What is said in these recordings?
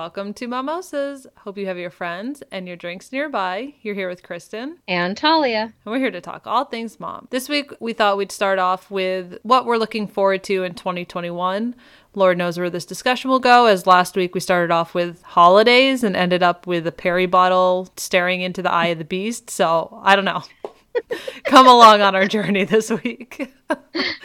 Welcome to Mimosas. Hope you have your friends and your drinks nearby. You're here with Kristen. And Talia. And we're here to talk all things mom. This week, we thought we'd start off with what we're looking forward to in 2021. Lord knows where this discussion will go, as last week we started off with holidays and ended up with a peri bottle staring into the eye of the beast. So I don't know. Come along on our journey this week.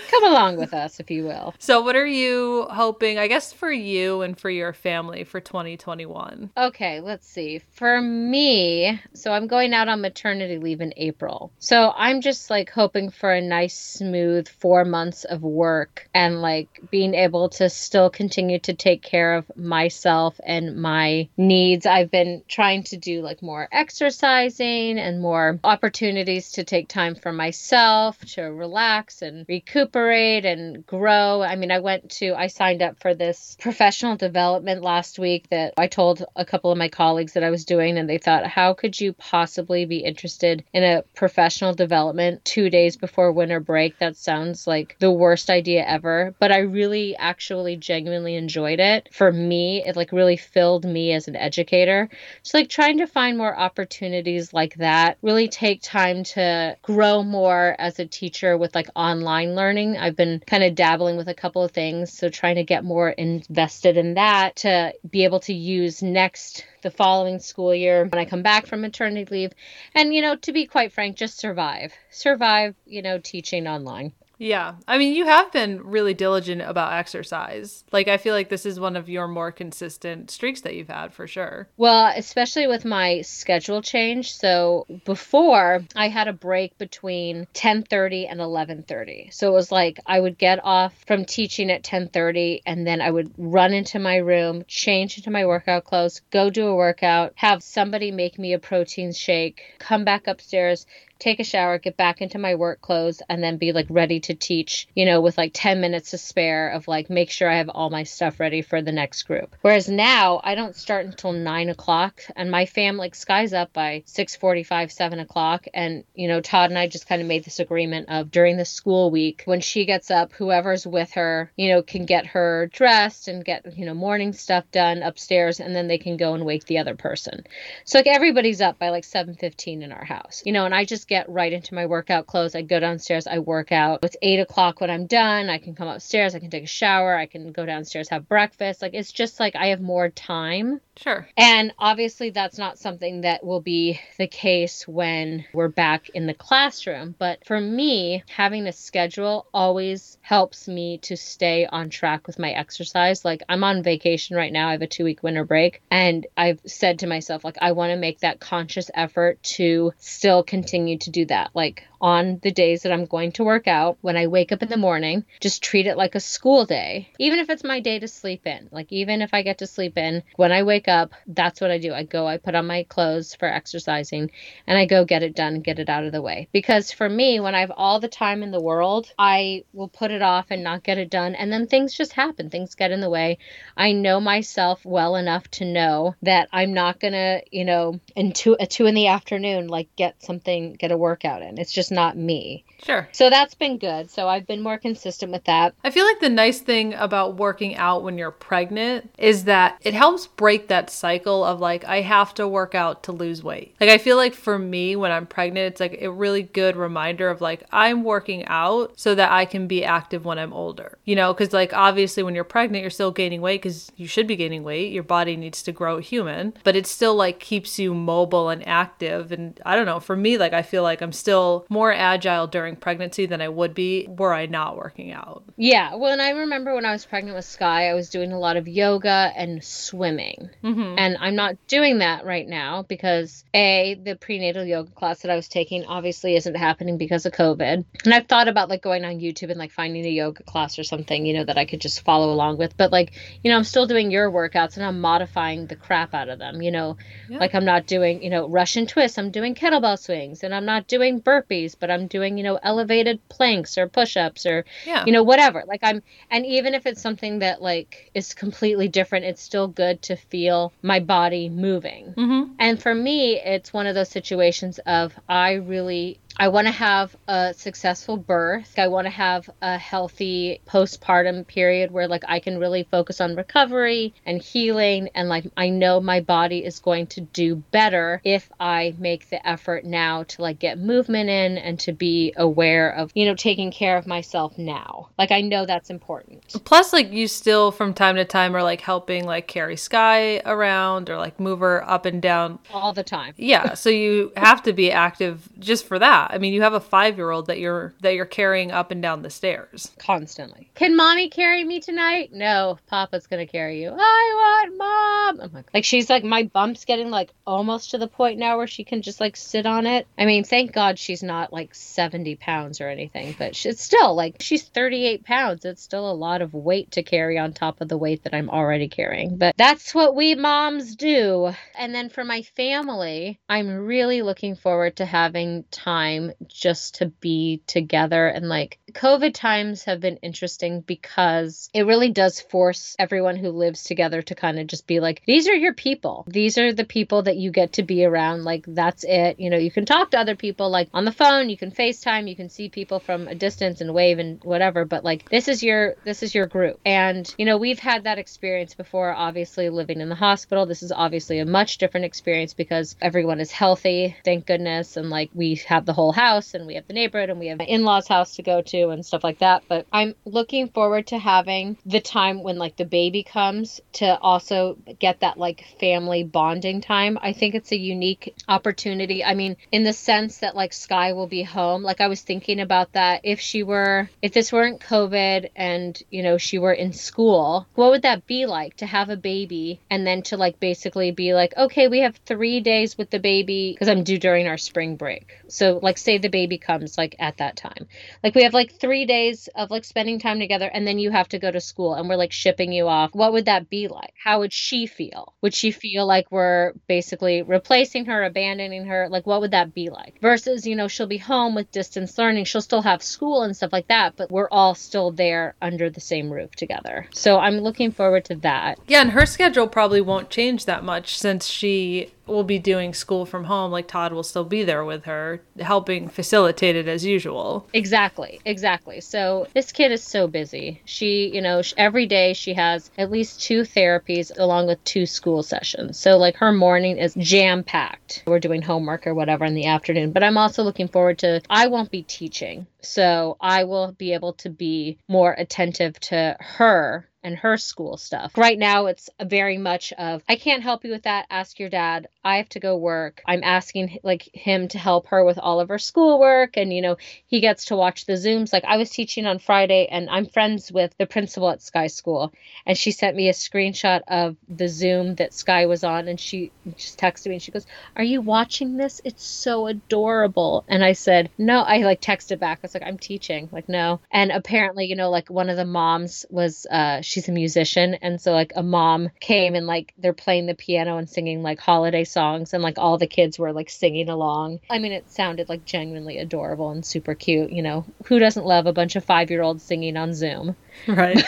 Come along with us, if you will. So, what are you hoping, I guess, for you and for your family for 2021? Okay, let's see. For me, so I'm going out on maternity leave in April. So, I'm just like hoping for a nice, smooth four months of work and like being able to still continue to take care of myself and my needs. I've been trying to do like more exercising and more opportunities to take time for myself, to relax and and recuperate and grow. I mean, I went to, I signed up for this professional development last week that I told a couple of my colleagues that I was doing, and they thought, how could you possibly be interested in a professional development two days before winter break? That sounds like the worst idea ever. But I really actually genuinely enjoyed it. For me, it like really filled me as an educator. So, like, trying to find more opportunities like that, really take time to grow more as a teacher with like online online learning. I've been kind of dabbling with a couple of things, so trying to get more invested in that to be able to use next the following school year when I come back from maternity leave. And, you know, to be quite frank, just survive. Survive, you know, teaching online. Yeah. I mean, you have been really diligent about exercise. Like, I feel like this is one of your more consistent streaks that you've had for sure. Well, especially with my schedule change. So before, I had a break between 10:30 and 11:30. So it was like I would get off from teaching at 10:30 and then I would run into my room, change into my workout clothes, go do a workout, have somebody make me a protein shake, come back upstairs, take a shower, get back into my work clothes, and then be like ready to teach, you know, with like 10 minutes to spare of like make sure I have all my stuff ready for the next group. Whereas now I don't start until nine o'clock and my family like Sky's up by 645, 7 o'clock. And, you know, Todd and I just kind of made this agreement of during the school week, when she gets up, whoever's with her, you know, can get her dressed and get, you know, morning stuff done upstairs and then they can go and wake the other person. So like everybody's up by like 7:15 in our house. You know, and I just get right into my workout clothes. I go downstairs, I work out. It's eight o'clock when I'm done. I can come upstairs, I can take a shower, I can go downstairs, have breakfast. Like it's just like I have more time. Sure. And obviously, that's not something that will be the case when we're back in the classroom. But for me, having a schedule always helps me to stay on track with my exercise. Like, I'm on vacation right now, I have a two week winter break. And I've said to myself, like, I want to make that conscious effort to still continue to do that. Like on the days that I'm going to work out, when I wake up in the morning, just treat it like a school day. Even if it's my day to sleep in, like even if I get to sleep in, when I wake up, that's what I do. I go, I put on my clothes for exercising, and I go get it done, get it out of the way. Because for me, when I have all the time in the world, I will put it off and not get it done. And then things just happen, things get in the way. I know myself well enough to know that I'm not going to, you know, in two, a two in the afternoon, like get something, get a workout in. It's just not me. Sure. So that's been good. So I've been more consistent with that. I feel like the nice thing about working out when you're pregnant is that it helps break that cycle of like, I have to work out to lose weight. Like, I feel like for me, when I'm pregnant, it's like a really good reminder of like, I'm working out so that I can be active when I'm older, you know? Because, like, obviously, when you're pregnant, you're still gaining weight because you should be gaining weight. Your body needs to grow human, but it still like keeps you mobile and active. And I don't know, for me, like, I feel like I'm still more agile during during pregnancy than I would be were I not working out. Yeah. Well, and I remember when I was pregnant with Sky, I was doing a lot of yoga and swimming. Mm-hmm. And I'm not doing that right now because A, the prenatal yoga class that I was taking obviously isn't happening because of COVID. And I've thought about like going on YouTube and like finding a yoga class or something, you know, that I could just follow along with. But like, you know, I'm still doing your workouts and I'm modifying the crap out of them, you know, yeah. like I'm not doing, you know, Russian twists, I'm doing kettlebell swings and I'm not doing burpees, but I'm doing, you know, elevated planks or push-ups or yeah. you know whatever like i'm and even if it's something that like is completely different it's still good to feel my body moving mm-hmm. and for me it's one of those situations of i really I want to have a successful birth. I want to have a healthy postpartum period where like I can really focus on recovery and healing and like I know my body is going to do better if I make the effort now to like get movement in and to be aware of, you know, taking care of myself now. Like I know that's important. Plus like you still from time to time are like helping like carry Sky around or like move her up and down all the time. Yeah, so you have to be active just for that. I mean, you have a 5-year-old that you're that you're carrying up and down the stairs constantly. Can mommy carry me tonight? No, Papa's to carry you. I want mom. I'm like, like she's like my bump's getting like almost to the point now where she can just like sit on it. I mean, thank God she's not like 70 pounds or anything, but it's still like she's 38 pounds. It's still a lot of weight to carry on top of the weight that I'm already carrying. But that's what we moms do. And then for my family, I'm really looking forward to having time just to be together. And like COVID times have been interesting because it really does force everyone who lives together to kind of just be like, these are your people. These are the people that you get to be around. Like, that's it. You know, you can talk to other people like on the phone, you can FaceTime, you can see people from a distance and wave and whatever, but like this is your this is your group. And you know, we've had that experience before obviously living in the hospital. This is obviously a much different experience because everyone is healthy, thank goodness, and like we have the whole house and we have the neighborhood and we have the in-laws house to go to and stuff like that. But I'm looking forward to having the time when like the baby comes to also get that like family bonding time. I think it's a unique opportunity. I mean, in the sense that like Sky will be home. Like I was thinking about that if she were if this weren't COVID and, you know, she were in school, what would that be like to have a baby and then to like basically be like, okay, we have 3 days with the baby because I'm due during our spring break. So like say the baby comes like at that time. Like we have like 3 days of like spending time together and then you have to go to school and we're like shipping you off. What would that be like? How would she feel? Would she feel like we're basically replacing her, abandoning her? Like what would that be like? Versus, you know, she'll be home with distance learning. She'll still have school and stuff like that, but we're all still there under the same roof together. So I'm looking forward to that. Yeah, and her schedule probably won't change that much since she will be doing school from home, like Todd will still be there with her, helping facilitate it as usual. Exactly, exactly. So this kid is so busy. She, you know, every day she has at least two therapies along with two school sessions. So like her morning is jam packed. We're doing homework or whatever in the afternoon, but I'm also looking forward to, I won't be teaching. So I will be able to be more attentive to her and her school stuff. Right now, it's very much of, I can't help you with that. Ask your dad. I have to go work. I'm asking like him to help her with all of her schoolwork. And, you know, he gets to watch the Zooms. Like I was teaching on Friday and I'm friends with the principal at Sky School. And she sent me a screenshot of the Zoom that Sky was on. And she just texted me and she goes, Are you watching this? It's so adorable. And I said, No, I like texted back. I was like, I'm teaching. Like, no. And apparently, you know, like one of the moms was, uh, she's a musician. And so like a mom came and like they're playing the piano and singing like holiday songs. And like all the kids were like singing along. I mean it sounded like genuinely adorable and super cute you know. Who doesn't love a bunch of five year olds singing on zoom Right.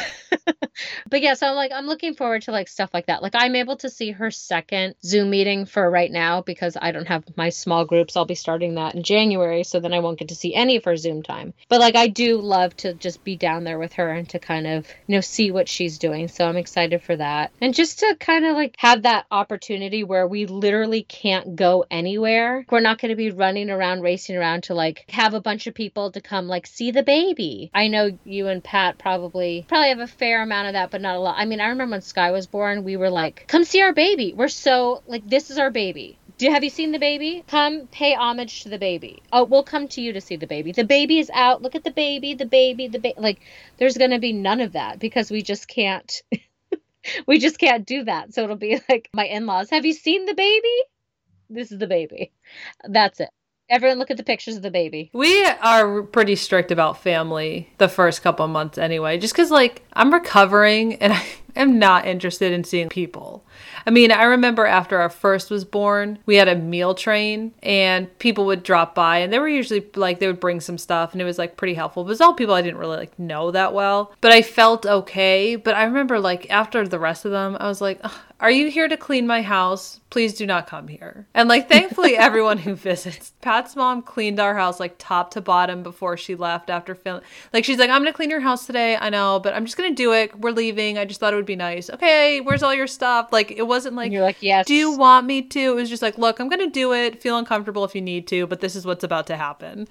but yeah, so I'm like, I'm looking forward to like stuff like that. Like, I'm able to see her second Zoom meeting for right now because I don't have my small groups. I'll be starting that in January. So then I won't get to see any of her Zoom time. But like, I do love to just be down there with her and to kind of, you know, see what she's doing. So I'm excited for that. And just to kind of like have that opportunity where we literally can't go anywhere. We're not going to be running around, racing around to like have a bunch of people to come like see the baby. I know you and Pat probably probably probably have a fair amount of that, but not a lot. I mean, I remember when Sky was born, we were like, "Come see our baby." We're so like, "This is our baby." Do have you seen the baby? Come pay homage to the baby. Oh, we'll come to you to see the baby. The baby is out. Look at the baby. The baby. The baby. Like, there's gonna be none of that because we just can't. we just can't do that. So it'll be like my in-laws. Have you seen the baby? This is the baby. That's it. Everyone look at the pictures of the baby. We are pretty strict about family the first couple months anyway, just because, like, I'm recovering and I am not interested in seeing people. I mean, I remember after our first was born, we had a meal train and people would drop by and they were usually like, they would bring some stuff and it was like pretty helpful. But it was all people I didn't really like know that well. But I felt okay. But I remember like after the rest of them, I was like, Are you here to clean my house? Please do not come here. And like, thankfully, everyone who visits, Pat's mom cleaned our house like top to bottom before she left after film. Like, she's like, I'm gonna clean your house today. I know, but I'm just gonna do it. We're leaving. I just thought it would be nice. Okay, where's all your stuff? Like, it wasn't like, You're like, yes. do you want me to? It was just like, look, I'm gonna do it. Feel uncomfortable if you need to, but this is what's about to happen.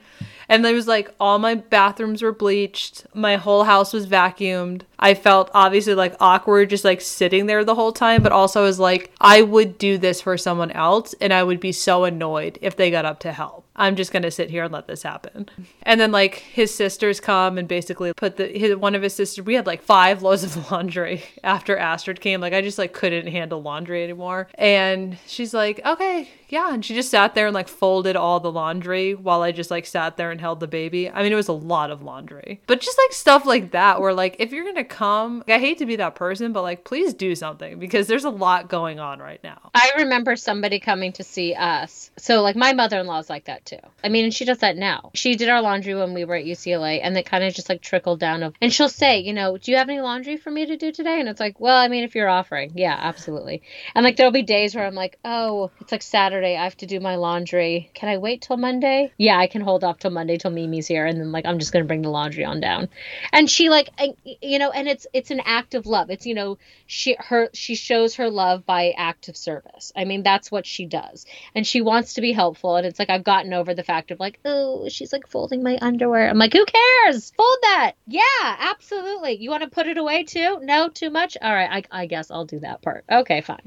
And there was like all my bathrooms were bleached. My whole house was vacuumed. I felt obviously like awkward just like sitting there the whole time, but also was like, I would do this for someone else and I would be so annoyed if they got up to help. I'm just gonna sit here and let this happen. And then like his sisters come and basically put the his, one of his sisters. We had like five loads of laundry after Astrid came. Like I just like couldn't handle laundry anymore. And she's like, okay, yeah. And she just sat there and like folded all the laundry while I just like sat there and held the baby. I mean, it was a lot of laundry, but just like stuff like that where like if you're gonna come, I hate to be that person, but like please do something because there's a lot going on right now. I remember somebody coming to see us. So like my mother-in-law's like that too. I mean, and she does that now. She did our laundry when we were at UCLA and it kind of just like trickled down of and she'll say, you know, do you have any laundry for me to do today? And it's like, well, I mean, if you're offering, yeah, absolutely. And like there'll be days where I'm like, oh, it's like Saturday, I have to do my laundry. Can I wait till Monday? Yeah, I can hold off till Monday till Mimi's here and then like I'm just to bring the laundry on down. And she like you know, and it's it's an act of love. It's you know, she her she shows her love by act of service. I mean, that's what she does. And she wants to be helpful and it's like I've gotten over the fact of like, oh, she's like folding my underwear. I'm like, who cares? Fold that. Yeah, absolutely. You want to put it away too? No, too much? All right, I, I guess I'll do that part. Okay, fine.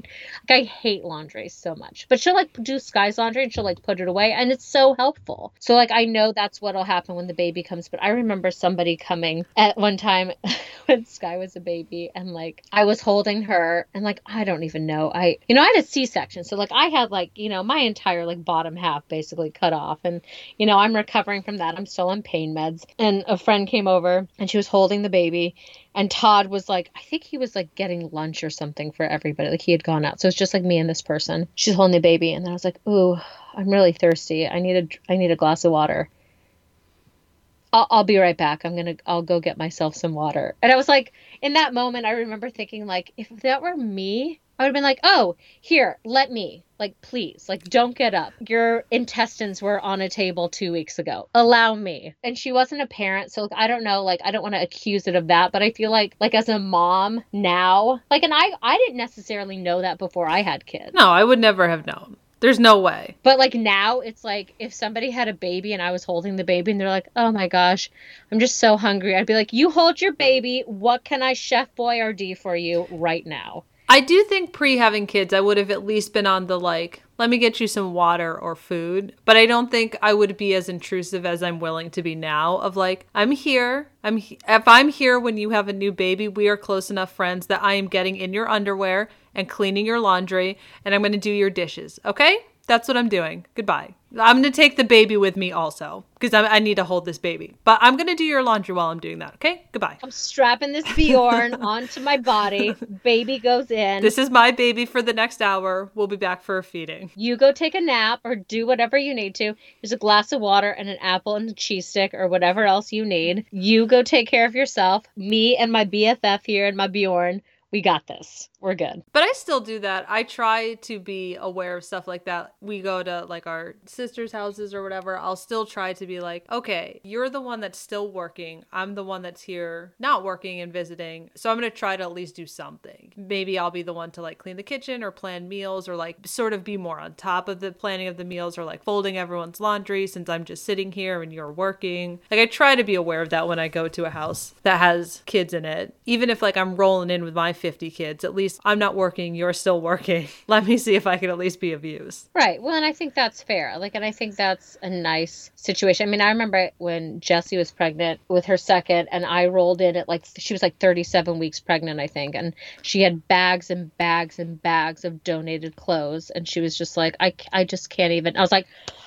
Like, I hate laundry so much. But she'll like do Sky's laundry and she'll like put it away and it's so helpful. So like I know that's what'll happen when the baby comes. But I remember somebody coming at one time when Sky was a baby and like I was holding her and like I don't even know. I you know, I had a C section. So like I had like, you know, my entire like bottom half basically cut off and you know, I'm recovering from that. I'm still on pain meds. And a friend came over and she was holding the baby. And Todd was like, I think he was like getting lunch or something for everybody. Like he had gone out. So it's just like me and this person. She's holding the baby. And then I was like, Ooh, I'm really thirsty. I need a, I need a glass of water. I'll, I'll be right back. I'm gonna I'll go get myself some water. And I was like, in that moment, I remember thinking like, if that were me, I would have been like, oh, here, let me. Like, please, like, don't get up. Your intestines were on a table two weeks ago. Allow me. And she wasn't a parent, so like, I don't know. Like, I don't want to accuse it of that, but I feel like, like as a mom now, like, and I, I didn't necessarily know that before I had kids. No, I would never have known. There's no way. But like now, it's like if somebody had a baby and I was holding the baby and they're like, oh my gosh, I'm just so hungry. I'd be like, you hold your baby. What can I chef boyardee for you right now? I do think pre having kids, I would have at least been on the like, let me get you some water or food. But I don't think I would be as intrusive as I'm willing to be now. Of like, I'm here. I'm he- if I'm here when you have a new baby, we are close enough friends that I am getting in your underwear and cleaning your laundry, and I'm going to do your dishes. Okay, that's what I'm doing. Goodbye. I'm going to take the baby with me also because I, I need to hold this baby. But I'm going to do your laundry while I'm doing that. Okay, goodbye. I'm strapping this Bjorn onto my body. Baby goes in. This is my baby for the next hour. We'll be back for a feeding. you go take a nap or do whatever you need to. There's a glass of water and an apple and a cheese stick or whatever else you need. You go take care of yourself. Me and my BFF here and my Bjorn, we got this. We're good. But I still do that. I try to be aware of stuff like that. We go to like our sisters' houses or whatever. I'll still try to be like, okay, you're the one that's still working. I'm the one that's here not working and visiting. So I'm going to try to at least do something. Maybe I'll be the one to like clean the kitchen or plan meals or like sort of be more on top of the planning of the meals or like folding everyone's laundry since I'm just sitting here and you're working. Like I try to be aware of that when I go to a house that has kids in it. Even if like I'm rolling in with my 50 kids, at least I'm not working, you're still working. Let me see if I can at least be of use. Right. Well, and I think that's fair. Like, and I think that's a nice situation. I mean, I remember when Jessie was pregnant with her second, and I rolled in at like, she was like 37 weeks pregnant, I think. And she had bags and bags and bags of donated clothes. And she was just like, I, I just can't even. I was like,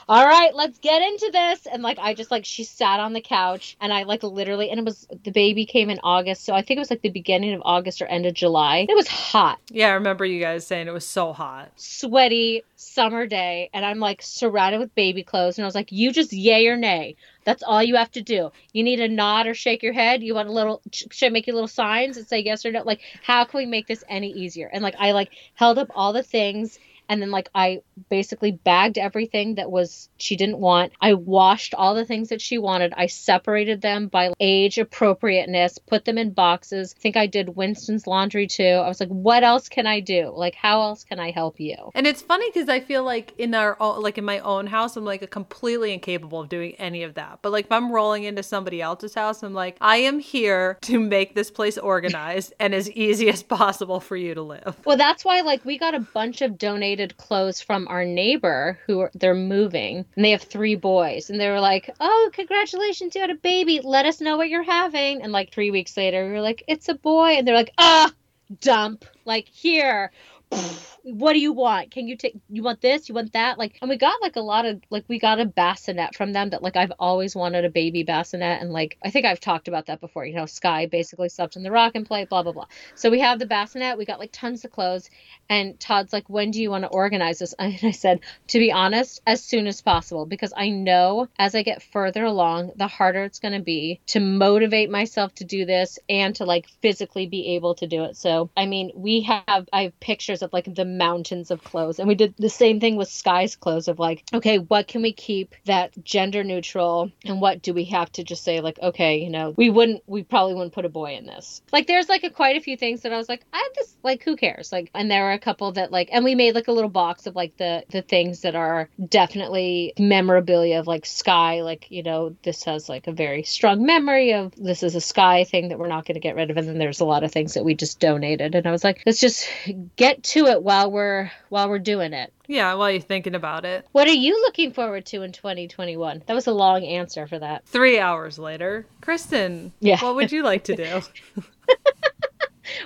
all right, let's get into this. And like, I just like, she sat on the couch and I like literally, and it was the baby came in August. So I think it was like the beginning of August or end of July. It was hot, Yeah, I remember you guys saying it was so hot. sweaty summer day. And I'm like surrounded with baby clothes. And I was like, you just yay or nay. That's all you have to do. You need a nod or shake your head. You want a little, should I make you little signs and say yes or no? Like, how can we make this any easier? And like, I like held up all the things and then like I basically bagged everything that was she didn't want. I washed all the things that she wanted. I separated them by age appropriateness, put them in boxes. I think I did Winston's laundry too. I was like, what else can I do? Like, how else can I help you? And it's funny because I feel like in our like in my own house, I'm like a completely incapable of doing any of that. But like if I'm rolling into somebody else's house, I'm like, I am here to make this place organized and as easy as possible for you to live. Well, that's why like we got a bunch of donated clothes from our neighbor who are, they're moving and they have three boys and they were like, "Oh, congratulations, you had a baby. Let us know what you're having." And like 3 weeks later, we were like, "It's a boy." And they're like, "Ah, dump. Like here." what do you want? Can you take you want this? You want that? Like and we got like a lot of like we got a bassinet from them that like I've always wanted a baby bassinet and like I think I've talked about that before. You know, Sky basically slept in the rock and play, blah blah blah. So we have the bassinet, we got like tons of clothes, and Todd's like, When do you want to organize this? And I said, to be honest, as soon as possible, because I know as I get further along, the harder it's gonna be to motivate myself to do this and to like physically be able to do it. So I mean we have I have pictures of like the mountains of clothes. And we did the same thing with Sky's clothes of like, okay, what can we keep that gender neutral and what do we have to just say like, okay, you know, we wouldn't we probably wouldn't put a boy in this. Like there's like a quite a few things that I was like, I just like who cares? Like and there were a couple that like and we made like a little box of like the the things that are definitely memorabilia of like Sky, like, you know, this has like a very strong memory of this is a Sky thing that we're not going to get rid of and then there's a lot of things that we just donated and I was like, let's just get to it while we're while we're doing it. Yeah, while you're thinking about it. What are you looking forward to in 2021? That was a long answer for that. Three hours later, Kristen. Yeah. What would you like to do?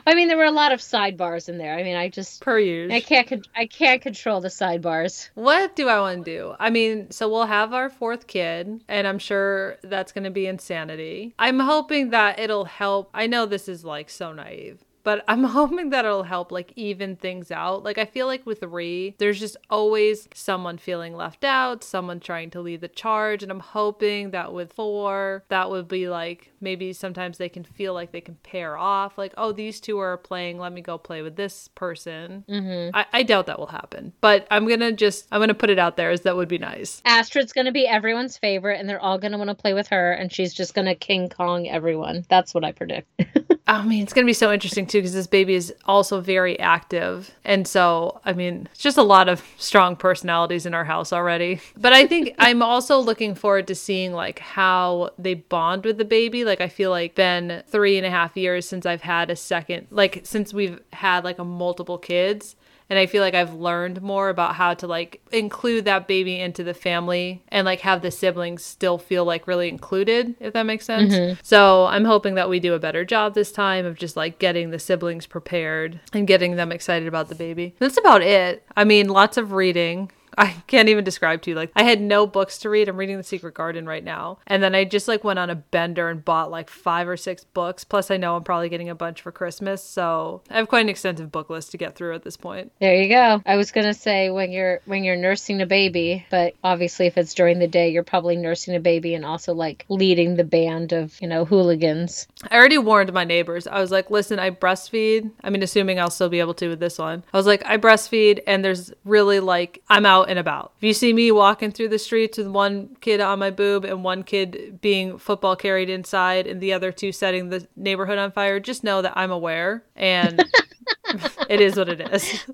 I mean, there were a lot of sidebars in there. I mean, I just per use. I can't I can't control the sidebars. What do I want to do? I mean, so we'll have our fourth kid, and I'm sure that's going to be insanity. I'm hoping that it'll help. I know this is like so naive, but I'm hoping that it'll help like even things out. Like I feel like with Ree, there's just always someone feeling left out, someone trying to lead the charge, and I'm hoping that with four, that would be like maybe sometimes they can feel like they can pair off, like oh these two are playing, let me go play with this person. Mm-hmm. I, I doubt that will happen, but I'm gonna just I'm gonna put it out there as that would be nice. Astrid's gonna be everyone's favorite, and they're all gonna want to play with her, and she's just gonna King Kong everyone. That's what I predict. I mean, it's going to be so interesting too because this baby is also very active. And so, I mean, it's just a lot of strong personalities in our house already. But I think I'm also looking forward to seeing like how they bond with the baby. Like, I feel like been three and a half years since I've had a second, like, since we've had like a multiple kids and I feel like I've learned more about how to like include that baby into the family and like have the siblings still feel like really included, if that makes sense. Mm-hmm. So I'm hoping that we do a better job this time of just like getting the siblings prepared and getting them excited about the baby. That's about it. I mean, lots of reading. I can't even describe to you. Like I had no books to read. I'm reading The Secret Garden right now. And then I just like went on a bender and bought like five or six books. Plus I know I'm probably getting a bunch for Christmas. So I have quite an extensive book list to get through at this point. There you go. I was gonna say when you're when you're nursing a baby, but obviously if it's during the day, you're probably nursing a baby and also like leading the band of, you know, hooligans. I already warned my neighbors. I was like, listen, I breastfeed. I mean, assuming I'll still be able to with this one. I was like, I breastfeed and there's really like I'm out and about. If you see me walking through the streets with one kid on my boob and one kid being football carried inside and the other two setting the neighborhood on fire, just know that I'm aware and it is what it is.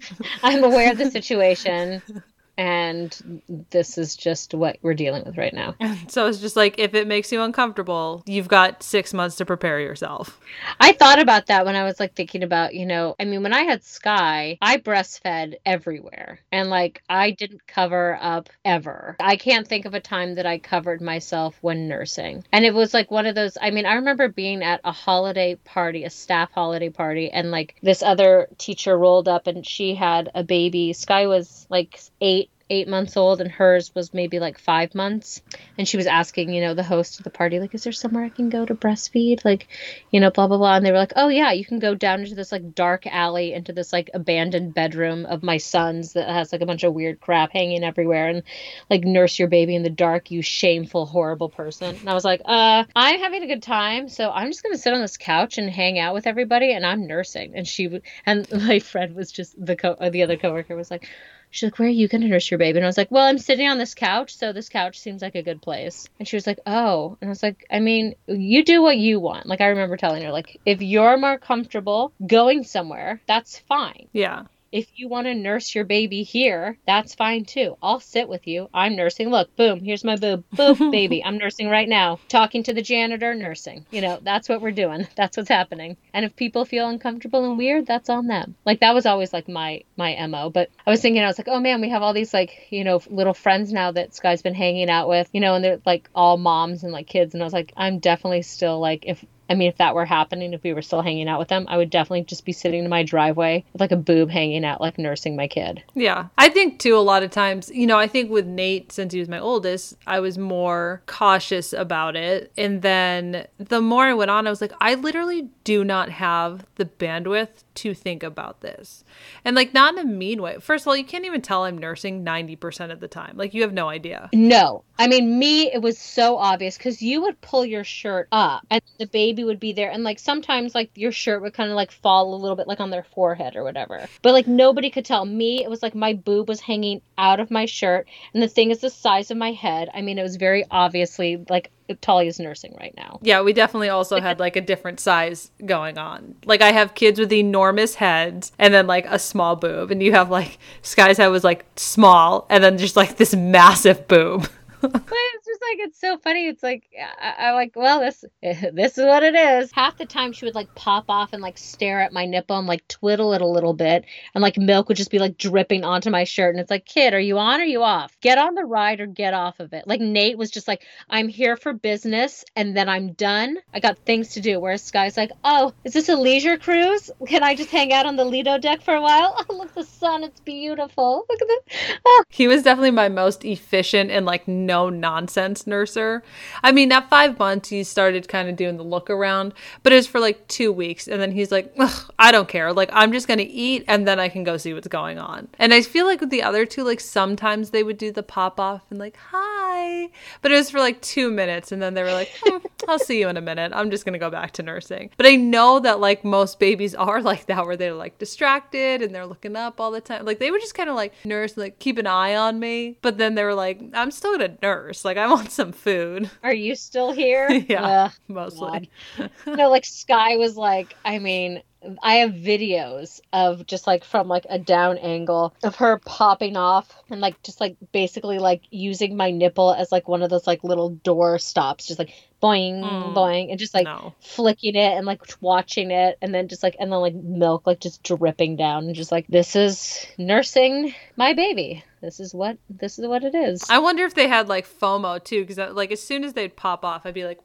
I'm aware of the situation and this is just what we're dealing with right now. So it's just like if it makes you uncomfortable, you've got six months to prepare yourself. I thought about that when I was like thinking about, you know, I mean, when I had Sky, I breastfed everywhere and like I didn't cover up ever. I can't think of a time that I covered myself when nursing. And it was like one of those, I mean, I remember being at a holiday party, a staff holiday party, and like this other teacher rolled up and she had a baby. Sky was like eight eight months old and hers was maybe like five months. And she was asking, you know, the host of the party, like, is there somewhere I can go to breastfeed? Like, you know, blah, blah, blah. And they were like, oh, yeah, you can go down into this like dark alley into this like abandoned bedroom of my son's that has like a bunch of weird crap hanging everywhere and like nurse your baby in the dark, you shameful, horrible person. And I was like, uh, I'm having a good time. So I'm just going to sit on this couch and hang out with everybody and I'm nursing. And she, and my friend was just the co, the other coworker was like, She's like, Where are you going to nurse your baby? And I was like, Well, I'm sitting on this couch, so this couch seems like a good place. And she was like, Oh. And I was like, I mean, you do what you want. Like, I remember telling her, like, if you're more comfortable going somewhere, that's fine. Yeah. If you want to nurse your baby here, that's fine too. I'll sit with you. I'm nursing. Look, boom, here's my boob. Boom, baby. I'm nursing right now. Talking to the janitor, nursing. You know, that's what we're doing. That's what's happening. And if people feel uncomfortable and weird, that's on them. Like that was always like my my MO. But I was thinking I was like, "Oh man, we have all these like, you know, little friends now that Sky's been hanging out with, you know, and they're like all moms and like kids." And I was like, "I'm definitely still like if I mean, if that were happening, if we were still hanging out with them, I would definitely just be sitting in my driveway with like a boob hanging out, like nursing my kid. Yeah. I think, too, a lot of times, you know, I think with Nate, since he was my oldest, I was more cautious about it. And then the more I went on, I was like, I literally do not have the bandwidth to think about this. And like, not in a mean way. First of all, you can't even tell I'm nursing 90% of the time. Like, you have no idea. No. I mean, me, it was so obvious because you would pull your shirt up and the baby would be there. And like, sometimes like your shirt would kind of like fall a little bit like on their forehead or whatever. But like, nobody could tell. Me, it was like my boob was hanging out of my shirt. And the thing is the size of my head. I mean, it was very obviously like Talia's nursing right now. Yeah, we definitely also had like a different size going on. Like I have kids with enormous heads and then like a small boob, and you have like Sky's head was like small and then just like this massive boob. But like it's so funny. It's like I, am like, well, this this is what it is. Half the time she would like pop off and like stare at my nipple and like twiddle it a little bit, and like milk would just be like dripping onto my shirt. And it's like, kid, are you on or are you off? Get on the ride or get off of it. Like Nate was just like, I'm here for business, and then I'm done. I got things to do. Whereas Sky's like, oh, is this a leisure cruise? Can I just hang out on the Lido deck for a while? Oh, look at the sun, it's beautiful. Look at this. Oh. He was definitely my most efficient and like no no nonsense nurser. I mean, at five months, he started kind of doing the look around, but it was for like two weeks. And then he's like, I don't care. Like, I'm just going to eat and then I can go see what's going on. And I feel like with the other two, like sometimes they would do the pop off and like, hi. But it was for like two minutes. And then they were like, hmm, I'll see you in a minute. I'm just going to go back to nursing. But I know that like most babies are like that, where they're like distracted and they're looking up all the time. Like they would just kind of like nurse, like keep an eye on me. But then they were like, I'm still going to nurse. Like I want some food. Are you still here? yeah, uh, mostly. no, like Sky was like, I mean, I have videos of just like from like a down angle of her popping off and like just like basically like using my nipple as like one of those like little door stops, just like boing mm, boing and just like no. flicking it and like watching it and then just like and then like milk like just dripping down and just like this is nursing my baby. This is what this is what it is. I wonder if they had like fomo too because like as soon as they'd pop off i'd be like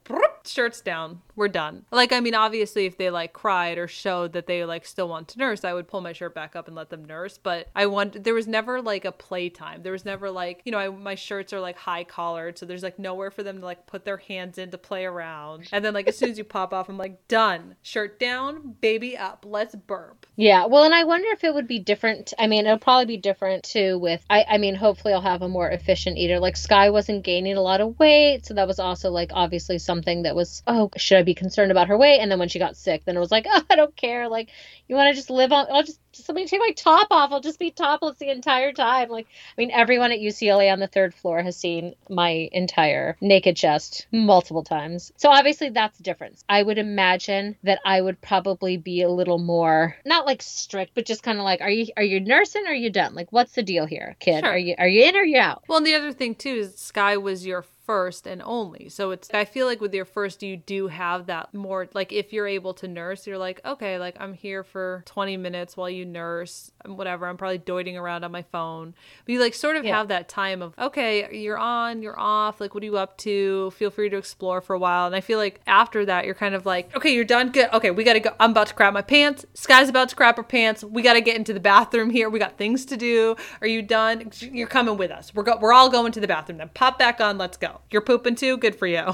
shirts down. We're done. Like i mean obviously if they like cried or showed that they like still want to nurse i would pull my shirt back up and let them nurse but i want there was never like a playtime. There was never like you know I, my shirts are like high collared so there's like nowhere for them to like put their hands in to play around. And then like as soon as you pop off, I'm like, done. Shirt down, baby up. Let's burp. Yeah. Well, and I wonder if it would be different. I mean, it'll probably be different too with I I mean, hopefully I'll have a more efficient eater. Like Sky wasn't gaining a lot of weight, so that was also like obviously something that was, oh, should I be concerned about her weight? And then when she got sick, then it was like, oh, I don't care. Like, you want to just live on I'll just somebody take my top off. I'll just be topless the entire time. Like, I mean, everyone at UCLA on the third floor has seen my entire naked chest multiple times. So obviously that's different. I would imagine that I would probably be a little more not like strict, but just kind of like, are you are you nursing or are you done? Like, what's the deal here, kid? Sure. Are you are you in or you out? Well, and the other thing too is Sky was your first and only. So it's, I feel like with your first, you do have that more, like if you're able to nurse, you're like, okay, like I'm here for 20 minutes while you nurse, whatever. I'm probably doiting around on my phone. But you like sort of Yeah. have that time of, okay, you're on, you're off. Like, what are you up to? Feel free to explore for a while. And I feel like after that, you're kind of like, okay, you're done. Good. Okay, we got to go. I'm about to crap my pants. Sky's about to crap her pants. We got to get into the bathroom here. We got things to do. Are you done? You're coming with us. We're go- we're all going to the bathroom. Then pop back on. Let's go. You're pooping too. Good for you.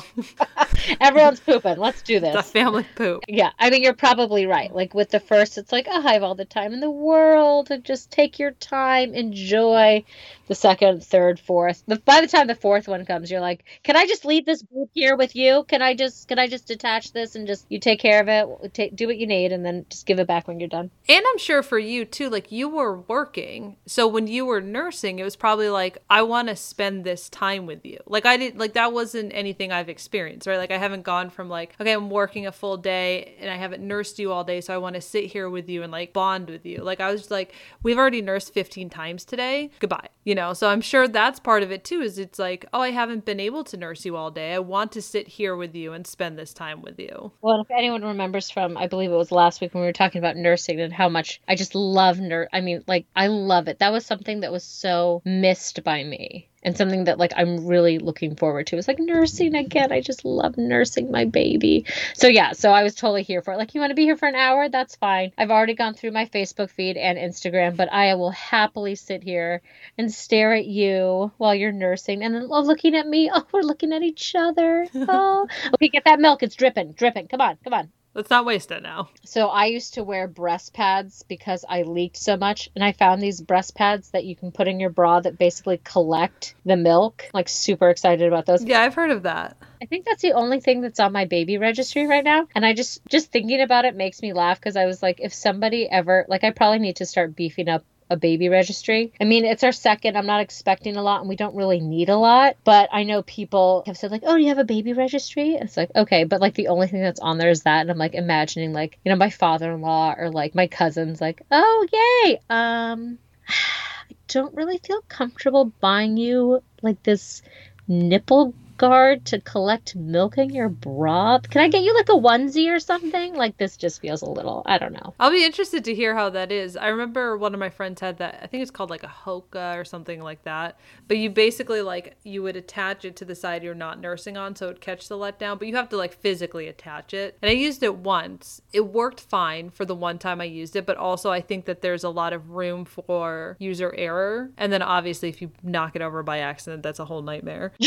Everyone's pooping. Let's do this. the family poop. Yeah, I mean, you're probably right. Like with the first, it's like, oh, I have all the time in the world to just take your time, enjoy. The second, third, fourth. The, by the time the fourth one comes, you're like, can I just leave this group here with you? Can I just, can I just detach this and just you take care of it, take, do what you need, and then just give it back when you're done? And I'm sure for you too, like you were working. So when you were nursing, it was probably like, I want to spend this time with you. Like I did, like that wasn't anything I've experienced, right? Like I haven't gone from like, okay, I'm working a full day and I haven't nursed you all day. So I want to sit here with you and like bond with you. Like I was like, we've already nursed 15 times today. Goodbye. You know, so I'm sure that's part of it too, is it's like, oh, I haven't been able to nurse you all day. I want to sit here with you and spend this time with you. Well, if anyone remembers from, I believe it was last week when we were talking about nursing and how much I just love nurse. I mean, like, I love it. That was something that was so missed by me and something that, like, I'm really looking forward to. It's like nursing again. I just love nursing my baby. So, yeah, so I was totally here for it. Like, you want to be here for an hour? That's fine. I've already gone through my Facebook feed and Instagram, but I will happily sit here and stare at you while you're nursing and then oh, looking at me. Oh, we're looking at each other. Oh, okay, get that milk. It's dripping, dripping. Come on, come on. Let's not waste it now. So I used to wear breast pads because I leaked so much, and I found these breast pads that you can put in your bra that basically collect the milk. Like super excited about those. Yeah, I've heard of that. I think that's the only thing that's on my baby registry right now, and I just just thinking about it makes me laugh because I was like, if somebody ever like, I probably need to start beefing up a baby registry. I mean, it's our second. I'm not expecting a lot and we don't really need a lot, but I know people have said like, "Oh, do you have a baby registry?" It's like, "Okay, but like the only thing that's on there is that." And I'm like imagining like, you know, my father-in-law or like my cousins like, "Oh, yay. Um I don't really feel comfortable buying you like this nipple guard to collect milk in your bra. Can I get you like a onesie or something? Like this just feels a little, I don't know. I'll be interested to hear how that is. I remember one of my friends had that. I think it's called like a Haakaa or something like that. But you basically like you would attach it to the side you're not nursing on, so it would catch the letdown. But you have to like physically attach it. And I used it once. It worked fine for the one time I used it, but also I think that there's a lot of room for user error. And then obviously, if you knock it over by accident, that's a whole nightmare.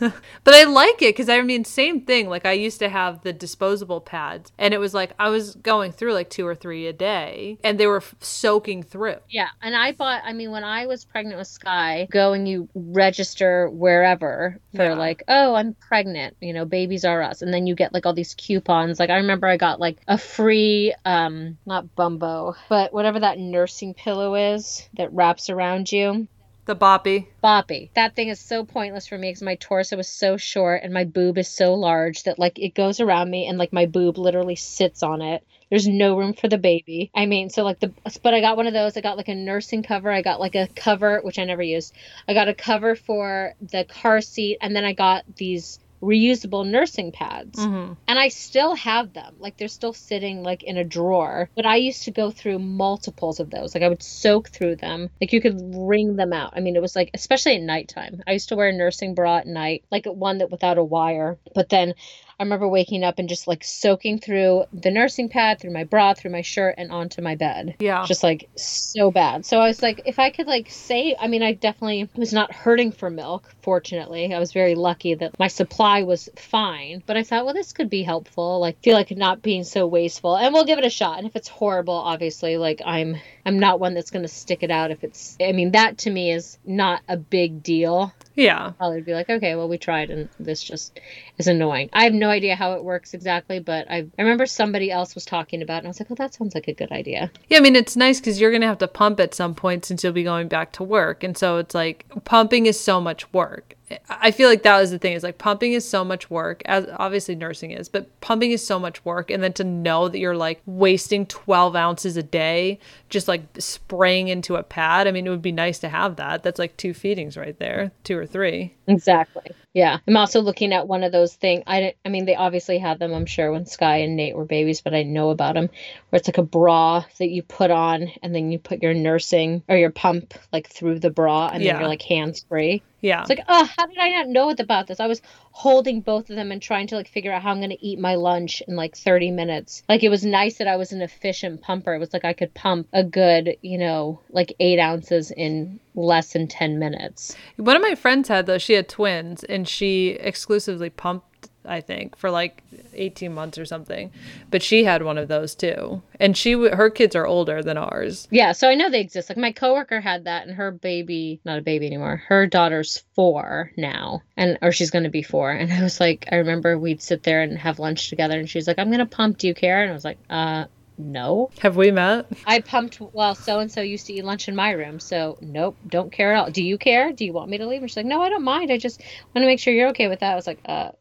but I like it because I mean, same thing. Like I used to have the disposable pads, and it was like I was going through like two or three a day, and they were f- soaking through. Yeah, and I bought. I mean, when I was pregnant with Sky, go and you register wherever for Yeah. like, oh, I'm pregnant. You know, Babies R Us, and then you get like all these coupons. Like I remember I got like a free, um, not Bumbo, but whatever that nursing pillow is that wraps around you. The boppy. Boppy. That thing is so pointless for me because my torso is so short and my boob is so large that like it goes around me and like my boob literally sits on it. There's no room for the baby. I mean, so like the but I got one of those. I got like a nursing cover. I got like a cover which I never used. I got a cover for the car seat and then I got these reusable nursing pads hmm and I still have them. Like they're still sitting like in a drawer. But I used to go through multiples of those. Like I would soak through them. Like you could wring them out. I mean, it was like especially at nighttime. I used to wear a nursing bra at night, like one that without a wire. But then I remember waking up and just like soaking through the nursing pad, through my bra, through my shirt, and onto my bed. Yeah. Just like so bad. So I was like, if I could like say, I mean, I definitely was not hurting for milk, fortunately. I was very lucky that my supply was fine. But I thought, well, this could be helpful. Like, feel like not being so wasteful. And we'll give it a shot. And if it's horrible, obviously, like, I'm. I'm not one that's going to stick it out if it's I mean that to me is not a big deal. Yeah. Probably would be like, okay, well we tried and this just is annoying. I have no idea how it works exactly, but I I remember somebody else was talking about it and I was like, "Oh, that sounds like a good idea." Yeah, I mean, it's nice because you're going to have to pump at some point since you'll be going back to work. And so it's like pumping is so much work. I feel like that was the thing is like pumping is so much work, as obviously nursing is, but pumping is so much work. And then to know that you're like wasting 12 ounces a day just like spraying into a pad, I mean, it would be nice to have that. That's like two feedings right there, two or three. Exactly. Yeah. I'm also looking at one of those things. I, I mean, they obviously had them, I'm sure, when Sky and Nate were babies, but I know about them, where it's like a bra that you put on and then you put your nursing or your pump like through the bra and Yeah. then you're like hands free. Yeah. It's like, oh, how did I not know about this? I was holding both of them and trying to like figure out how I'm going to eat my lunch in like 30 minutes. Like it was nice that I was an efficient pumper. It was like I could pump a good, you know, like eight ounces in less than 10 minutes. One of my friends had though, She had twins, and she exclusively pumped. I think for like 18 months or something, but she had one of those too, and she her kids are older than ours. Yeah, so I know they exist. Like my coworker had that, and her baby, not a baby anymore, her daughter's four now, and or she's going to be four. And I was like, I remember we'd sit there and have lunch together, and she's like, I'm going to pump. Do you care? And I was like, uh, no. Have we met? I pumped while so and so used to eat lunch in my room. So nope, don't care at all. Do you care? Do you want me to leave? And she's like, no, I don't mind. I just want to make sure you're okay with that. I was like, uh,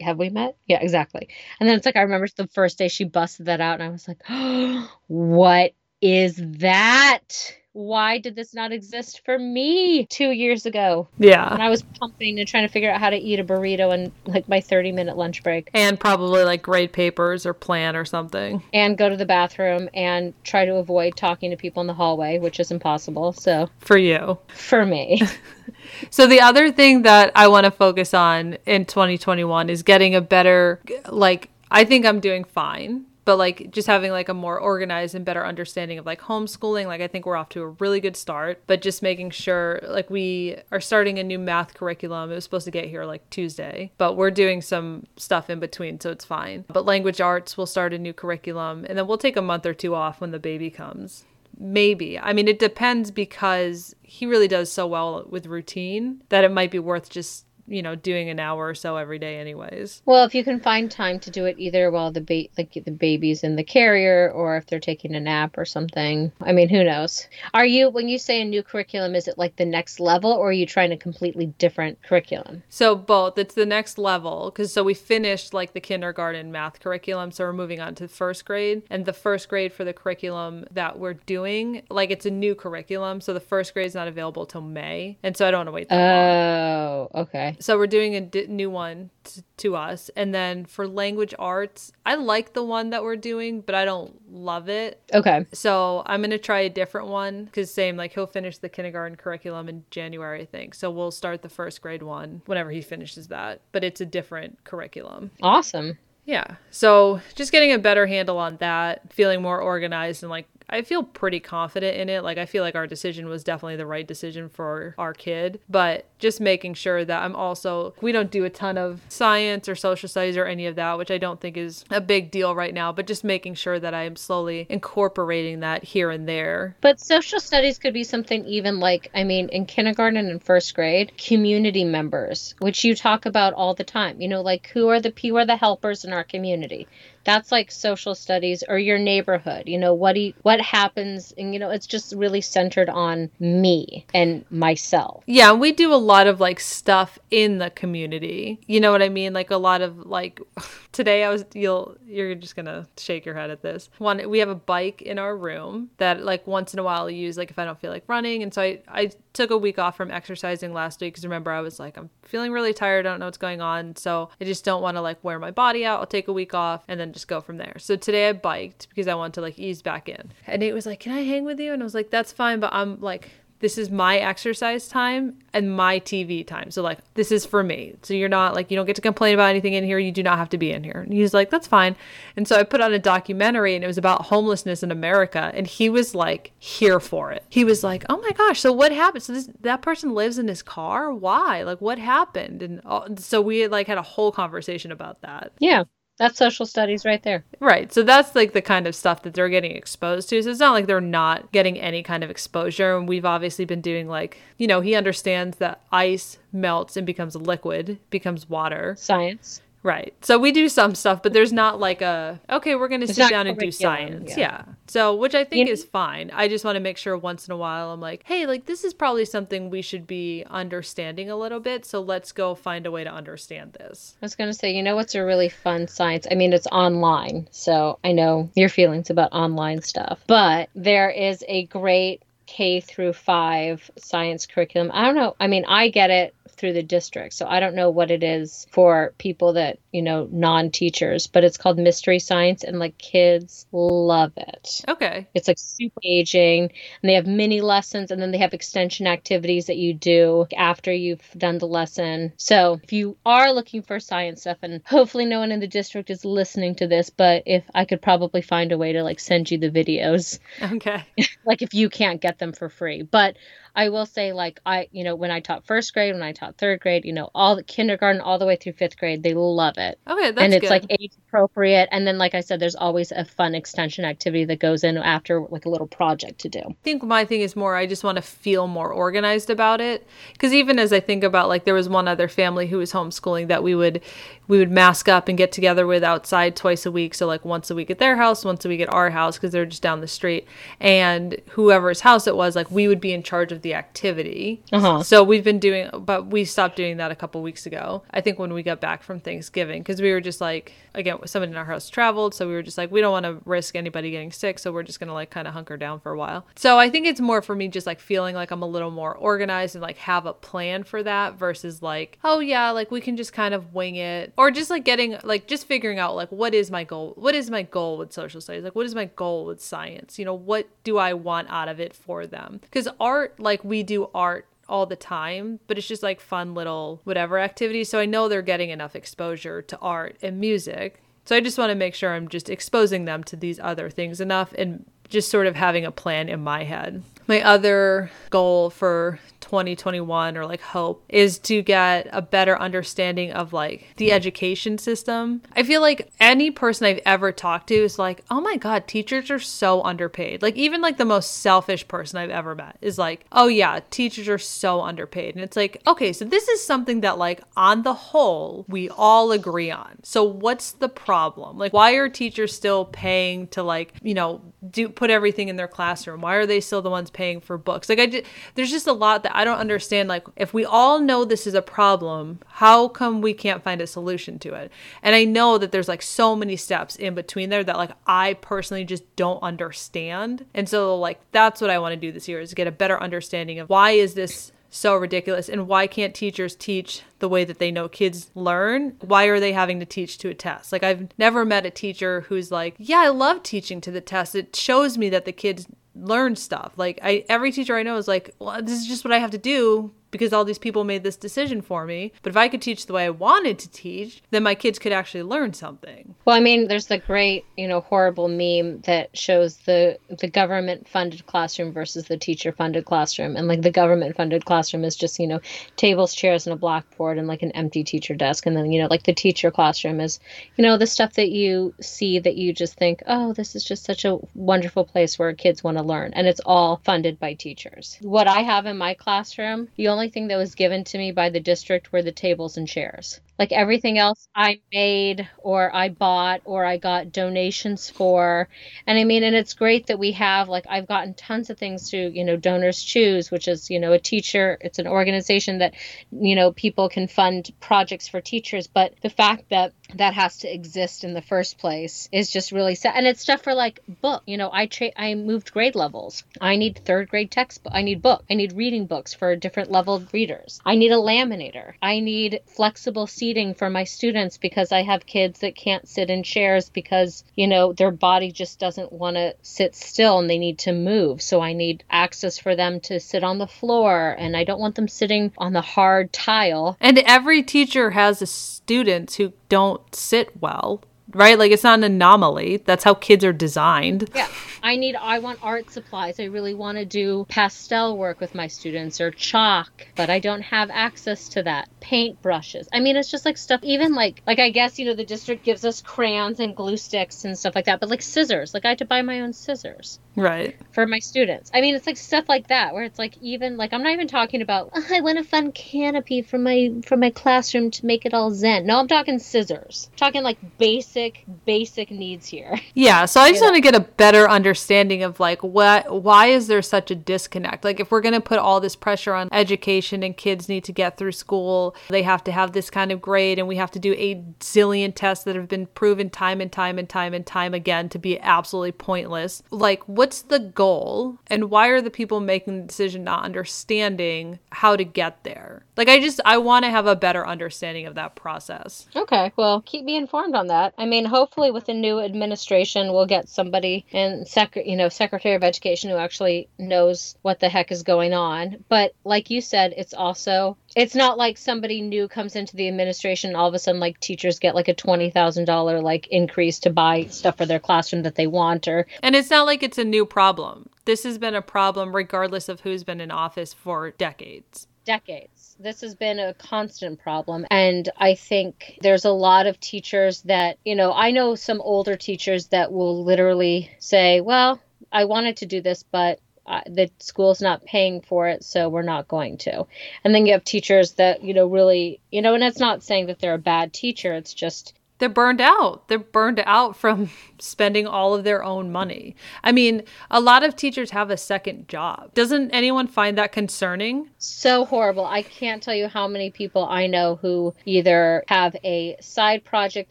have we met? Yeah, exactly. And then it's like I remember the first day she busted that out, and I was like, oh, what is that? Why did this not exist for me two years ago Yeah. when I was pumping and trying to figure out how to eat a burrito in like my 30 minute lunch break and probably like grade papers or plan or something. and go to the bathroom and try to avoid talking to people in the hallway, which is impossible. So For you. for me. So the other thing that I want to focus on in 2021 is getting a better like I think I'm doing fine, but like just having like a more organized and better understanding of like homeschooling. Like I think we're off to a really good start, but just making sure like we are starting a new math curriculum. It was supposed to get here like Tuesday, but we're doing some stuff in between, so it's fine. But language arts will start a new curriculum and then we'll take a month or two off when the baby comes. Maybe. I mean, it depends because he really does so well with routine that it might be worth just, you know, doing an hour or so every day, anyways. Well, if you can find time to do it either while the ba- like the baby's in the carrier or if they're taking a nap or something. I mean, who knows? Are you when you say a new curriculum, is it like the next level or are you trying a completely different curriculum? So, both. It's the next level because so we finished like the kindergarten math curriculum. So, we're moving on to first grade. And the first grade for the curriculum that we're doing, like, it's a new curriculum. So, the first grade is not available till May. And so, I don't want to wait that long. Oh, okay. So we're doing a di- new one t- to us. And then for language arts, I like the one that we're doing, but I don't love it. Okay. So I'm going to try a different one because same, like he'll finish the kindergarten curriculum in January, I think. So we'll start the first grade one whenever he finishes that, but it's a different curriculum. Awesome. Yeah. So just getting a better handle on that, feeling more organized and like I feel pretty confident in it. Like I feel like our decision was definitely the right decision for our kid, but just making sure that I'm also we don't do a ton of science or social studies or any of that, which I don't think is a big deal right now, but just making sure that I am slowly incorporating that here and there. But social studies could be something even like, I mean, in kindergarten and first grade, community members, which you talk about all the time. You know, like who are the who are the helpers in our community? That's like social studies or your neighborhood. You know, what do you, what happens? And you know, it's just really centered on me and myself. Yeah, we do a lot of like stuff in the community. You know what I mean? Like a lot of like today I was you'll you're just to shake your head at this. One we have a bike in our room that like once in a while I use like if I don't feel like running and so I I took a week off from exercising last week cuz remember I was like I'm feeling really tired, I don't know what's going on, so I just don't want to like wear my body out. I'll take a week off and then just go from there. So today I biked because I want to like ease back in. And Nate was like, "Can I hang with you?" And I was like, "That's fine, but I'm like this is my exercise time and my TV time. So like this is for me. So you're not like you don't get to complain about anything in here. You do not have to be in here. And he's like, that's fine. And so I put on a documentary and it was about homelessness in America. And he was like here for it. He was like, oh my gosh, so what happened? So this that person lives in his car? Why? Like what happened? And all, so we had like had a whole conversation about that. Yeah. That's social studies right there. Right. So that's like the kind of stuff that they're getting exposed to. So it's not like they're not getting any kind of exposure. And we've obviously been doing like, you know, he understands that ice melts and becomes a liquid, becomes water. Science. Right. So we do some stuff, but there's not like a, okay, we're going to sit down and do science. yeah. Yeah. So, which I think You- is fine. I just want to make sure once in a while I'm like, hey, like this is probably something we should be understanding a little bit. So let's go find a way to understand this. I was going to say, you know what's a really fun science? I mean, it's online, so I know your feelings about online stuff, but there is a great K through 5 science curriculum. I don't know. I mean, I get it through the district. So I don't know what it is for people that, you know, non teachers, but it's called Mystery Science and like kids love it. Okay. It's like super engaging and they have mini lessons and then they have extension activities that you do after you've done the lesson. So if you are looking for science stuff and hopefully no one in the district is listening to this, but if I could probably find a way to like send you the videos. Okay. like if you can't get them for free. But I will say, like, I, you know, when I taught first grade, when I taught third grade, you know, all the kindergarten all the way through fifth grade, they love it. Okay, that's good. And it's good. like age appropriate. And then, like I said, there's always a fun extension activity that goes in after, like a little project to do. I think my thing is more I just want to feel more organized about it because even as I think about like there was one other family who was homeschooling that we would we would mask up and get together with outside twice a week so like once a week at their house once a week at our house because they're just down the street and whoever's house it was like we would be in charge of the activity Uh-huh. so we've been doing but we stopped doing that a couple weeks ago I think when we got back from Thanksgiving because we were just like again someone in our house traveled so we were just like we don't want to risk anybody getting sick so we're just gonna like kind of hunker down for a while so I think it's more for me just like feeling like I'm a little more organized and like have a plan for that versus like, oh yeah, like we can just kind of wing it or just like getting like just figuring out like what is my goal? What is my goal with social studies? Like what is my goal with science? You know, what do I want out of it for them? Cuz art like we do art all the time, but it's just like fun little whatever activities. So I know they're getting enough exposure to art and music. So I just want to make sure I'm just exposing them to these other things enough and just sort of having a plan in my head. My other goal for 2021 or like hope is to get a better understanding of like the education system. I feel like any person I've ever talked to is like, "Oh my god, teachers are so underpaid." Like even like the most selfish person I've ever met is like, "Oh yeah, teachers are so underpaid." And it's like, "Okay, so this is something that like on the whole we all agree on. So what's the problem? Like why are teachers still paying to like, you know, do put everything in their classroom? Why are they still the ones paying for books? Like I just, there's just a lot that I don't understand like if we all know this is a problem, how come we can't find a solution to it? And I know that there's like so many steps in between there that like I personally just don't understand. And so like that's what I want to do this year is get a better understanding of why is this so ridiculous and why can't teachers teach the way that they know kids learn why are they having to teach to a test like i've never met a teacher who's like yeah i love teaching to the test it shows me that the kids learn stuff. Like i every teacher i know is like well this is just what i have to do because all these people made this decision for me. But if i could teach the way i wanted to teach then my kids could actually learn something. Well, I mean, there's the great, you know, horrible meme that shows the the government funded classroom versus the teacher funded classroom, and like the government funded classroom is just you know tables, chairs, and a blackboard, and like an empty teacher desk, and then you know like the teacher classroom is you know the stuff that you see that you just think, oh, this is just such a wonderful place where kids want to learn, and it's all funded by teachers. What I have in my classroom, only thing that was given to me by the district were the tables and chairs. Like everything else I made or I bought or I got donations for. And I mean, and it's great that we have, like, I've gotten tons of things through, you know, Donors Choose, which is, you know, a teacher, it's an organization that, you know, people can fund projects for teachers. But the fact that that has to exist in the first place is just really sad. And it's stuff for like book. You know, I tra- I moved grade levels. I need third grade textbook. I need book. I need reading books for different leveled readers. I need a laminator. I need flexible seating for my students because I have kids that can't sit in chairs because, you know, their body just doesn't want to sit still and they need to move. So I need access for them to sit on the floor and I don't want them sitting on the hard tile and every teacher has students who don't sit well right like it's not an anomaly that's how kids are designed Yeah, I need. I want art supplies. I really want to do pastel work with my students or chalk, but I don't have access to that. Paint brushes. I mean, it's just like stuff. Even like, like I guess you know the district gives us crayons and glue sticks and stuff like that. But like scissors, like I had to buy my own scissors right for my students. I mean, it's like stuff like that where it's like even like I'm not even talking about "Oh, I want a fun canopy for my for my classroom to make it all zen. No, I'm talking scissors. I'm talking like basic basic, basic needs here. Yeah, so I just want to get a better understanding of like what why is there such a disconnect? Like if we're going to put all this pressure on education and kids need to get through school, they have to have this kind of grade and we have to do a zillion tests that have been proven time and time and time and time again to be absolutely pointless. Like what's the goal and why are the people making the decision not understanding how to get there? Like I just I want to have a better understanding of that process. Okay, well, keep me informed on that. I mean, hopefully, with the new administration, we'll get somebody in sec, you know, Secretary of Education who actually knows what the heck is going on. But like you said, it's also it's not like somebody new comes into the administration and all of a sudden like teachers get like a twenty thousand dollar like increase to buy stuff for their classroom that they want or And it's not like it's a new problem. This has been a problem regardless of who's been in office for decades. decades. This has been a constant problem. And I think there's a lot of teachers that, you know, I know some older teachers that will literally say, well, I wanted to do this, but uh, the school's not paying for it, so we're not going to. And then you have teachers that, you know, really, you know, and it's not saying that they're a bad teacher, it's just They're burned out. They're burned out from spending all of their own money. I mean, a lot of teachers have a second job. Doesn't anyone find that concerning? so horrible. I can't tell you how many people I know who either have a side project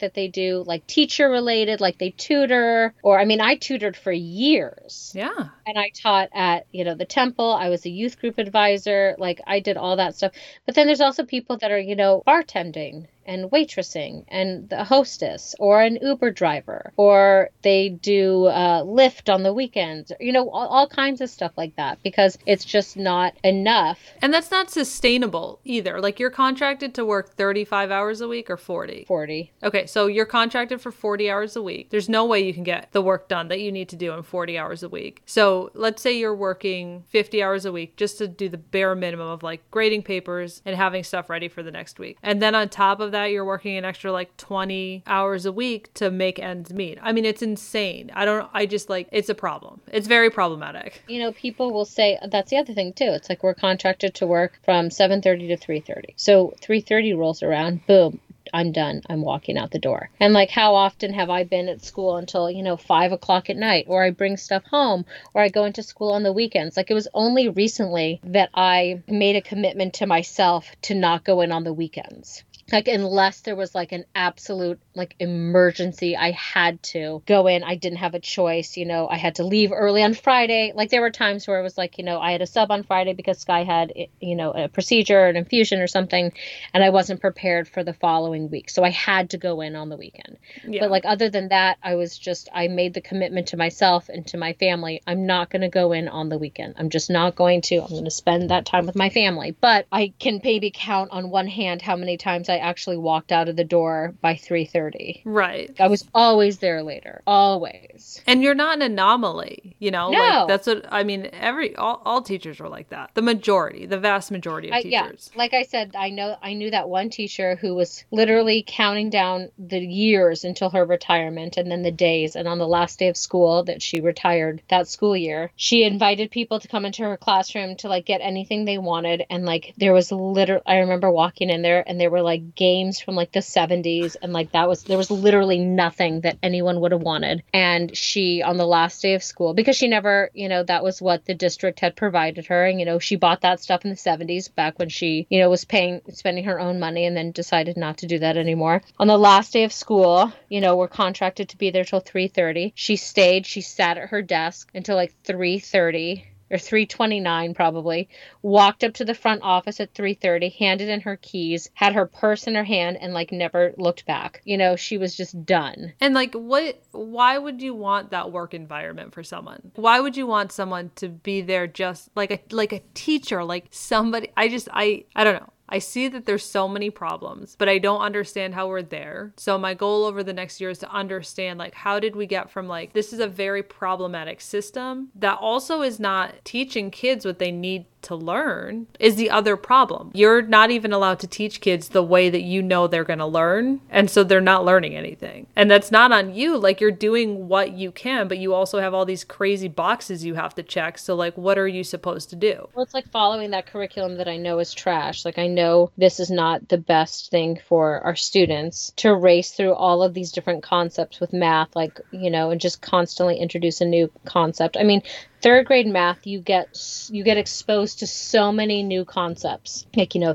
that they do, like teacher related, like they tutor, or I mean, I tutored for years. Yeah. And I taught at, you know, the temple. I was a youth group advisor. Like I did all that stuff. But then there's also people that are, you know, bartending and waitressing and the hostess or an Uber driver or they do uh, Lyft on the weekends, you know, all, all kinds of stuff like that because it's just not enough And that's not sustainable either. Like you're contracted to work 35 hours a week or 40. 40. Okay, so you're contracted for 40 hours a week. There's no way you can get the work done that you need to do in 40 hours a week. So let's say you're working 50 hours a week just to do the bare minimum of like grading papers and having stuff ready for the next week. And then on top of that, you're working an extra like 20 hours a week to make ends meet. I mean, it's insane. I don't, I just like, it's a problem. It's very problematic. You know, people will say that's the other thing too. It's like we're contracted to work from 7:30 to 3:30. So 3:30 rolls around, boom, I'm done. I'm walking out the door. And like, how often have I been at school until, you know, five o'clock at night, or I bring stuff home, or I go into school on the weekends? Like, it was only recently that I made a commitment to myself to not go in on the weekends. Like, unless there was like an absolute like emergency, I had to go in. I didn't have a choice. You know, I had to leave early on Friday. Like, there were times where it was like, you know, I had a sub on Friday because Sky had, you know, a procedure, an infusion or something, and I wasn't prepared for the following week. So I had to go in on the weekend. Yeah. But like other than that, I was just I made the commitment to myself and to my family. I'm not going to go in on the weekend. I'm just not going to. I'm going to spend that time with my family. But I can maybe count on one hand how many times I actually walked out of the door by 3:30. right. I was always there later. Always. And you're not an anomaly, you know? No. Like that's what I mean, every all, all teachers are like that. The majority, the vast majority of I, yeah, like I said, I know I knew that one teacher who was literally counting down the years until her retirement and then the days. And on the last day of school that she retired that school year, she invited people to come into her classroom to like get anything they wanted. And like there was literally, I remember walking in there and there were like games from like the 70s and like that was there was literally nothing that anyone would have wanted. And she on the last day of school because she never, you know, that was what the district had provided her and you know, she bought that stuff in the 70s back when she, you know, was paying spending her own money and then decided not to do that anymore. On the last day of school, you know, we're contracted to be there till 3:30. She stayed, she sat at her desk until like 3:30 or 329 probably walked up to the front office at 3:30 handed in her keys had her purse in her hand and like never looked back you know she was just done And like what why would you want that work environment for someone? Why would you want someone to be there just like a like a teacher, like somebody I just I I don't know. I see that there's so many problems, but I don't understand how we're there. So my goal over the next year is to understand like how did we get from like this is a very problematic system that also is not teaching kids what they need to learn is the other problem. You're not even allowed to teach kids the way that you know they're going to learn. And so they're not learning anything. And that's not on you. Like you're doing what you can, but you also have all these crazy boxes you have to check. So, like, what are you supposed to do? Well, it's like following that curriculum that I know is trash. Like, I know this is not the best thing for our students to race through all of these different concepts with math, like, you know, and just constantly introduce a new concept. I mean, third grade math you get you get exposed to so many new concepts. Like you know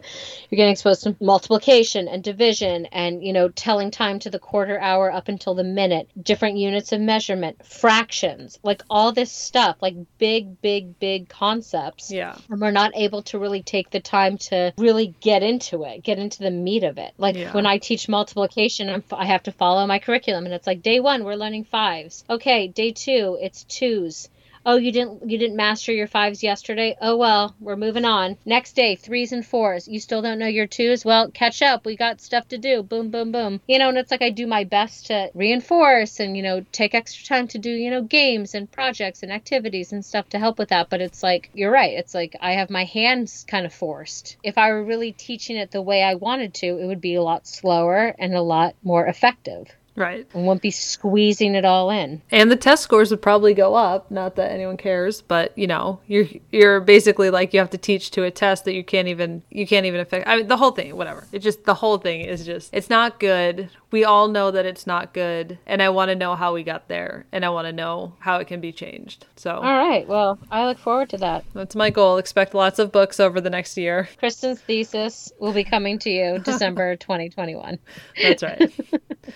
you're getting exposed to multiplication and division and you know telling time to the quarter hour up until the minute different units of measurement fractions like all this stuff like big big big concepts. Yeah. and we're not able to really take the time to really get into it get into the meat of it. Like Yeah. when i teach multiplication I'm, i have to follow my curriculum and it's like day one we're learning fives. Okay day two it's twos oh you didn't you didn't master your fives yesterday? Oh well we're moving on. Next day threes and fours. You still don't know your twos? Well catch up. We got stuff to do. Boom boom boom. You know and it's like i do my best to reinforce and you know take extra time to do you know games and projects and activities and stuff to help with that. But it's like you're right. It's like i have my hands kind of forced. If i were really teaching it the way i wanted to it would be a lot slower and a lot more effective Right. and won't be squeezing it all in And the test scores would probably go up. Not that anyone cares, but you know, you're you're basically like you have to teach to a test that you can't even you can't even affect. I mean, the whole thing, whatever. It just the whole thing is just it's not good. We all know that it's not good, and I want to know how we got there, and I want to know how it can be changed. So all right well i look forward to that that's my goal. Expect lots of books over the next year. Kristen's thesis will be coming to you December 2021. That's right.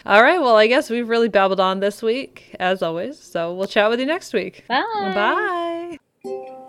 all right. Well, I guess we've really babbled on this week, as always. So we'll chat with you next week. Bye. Bye.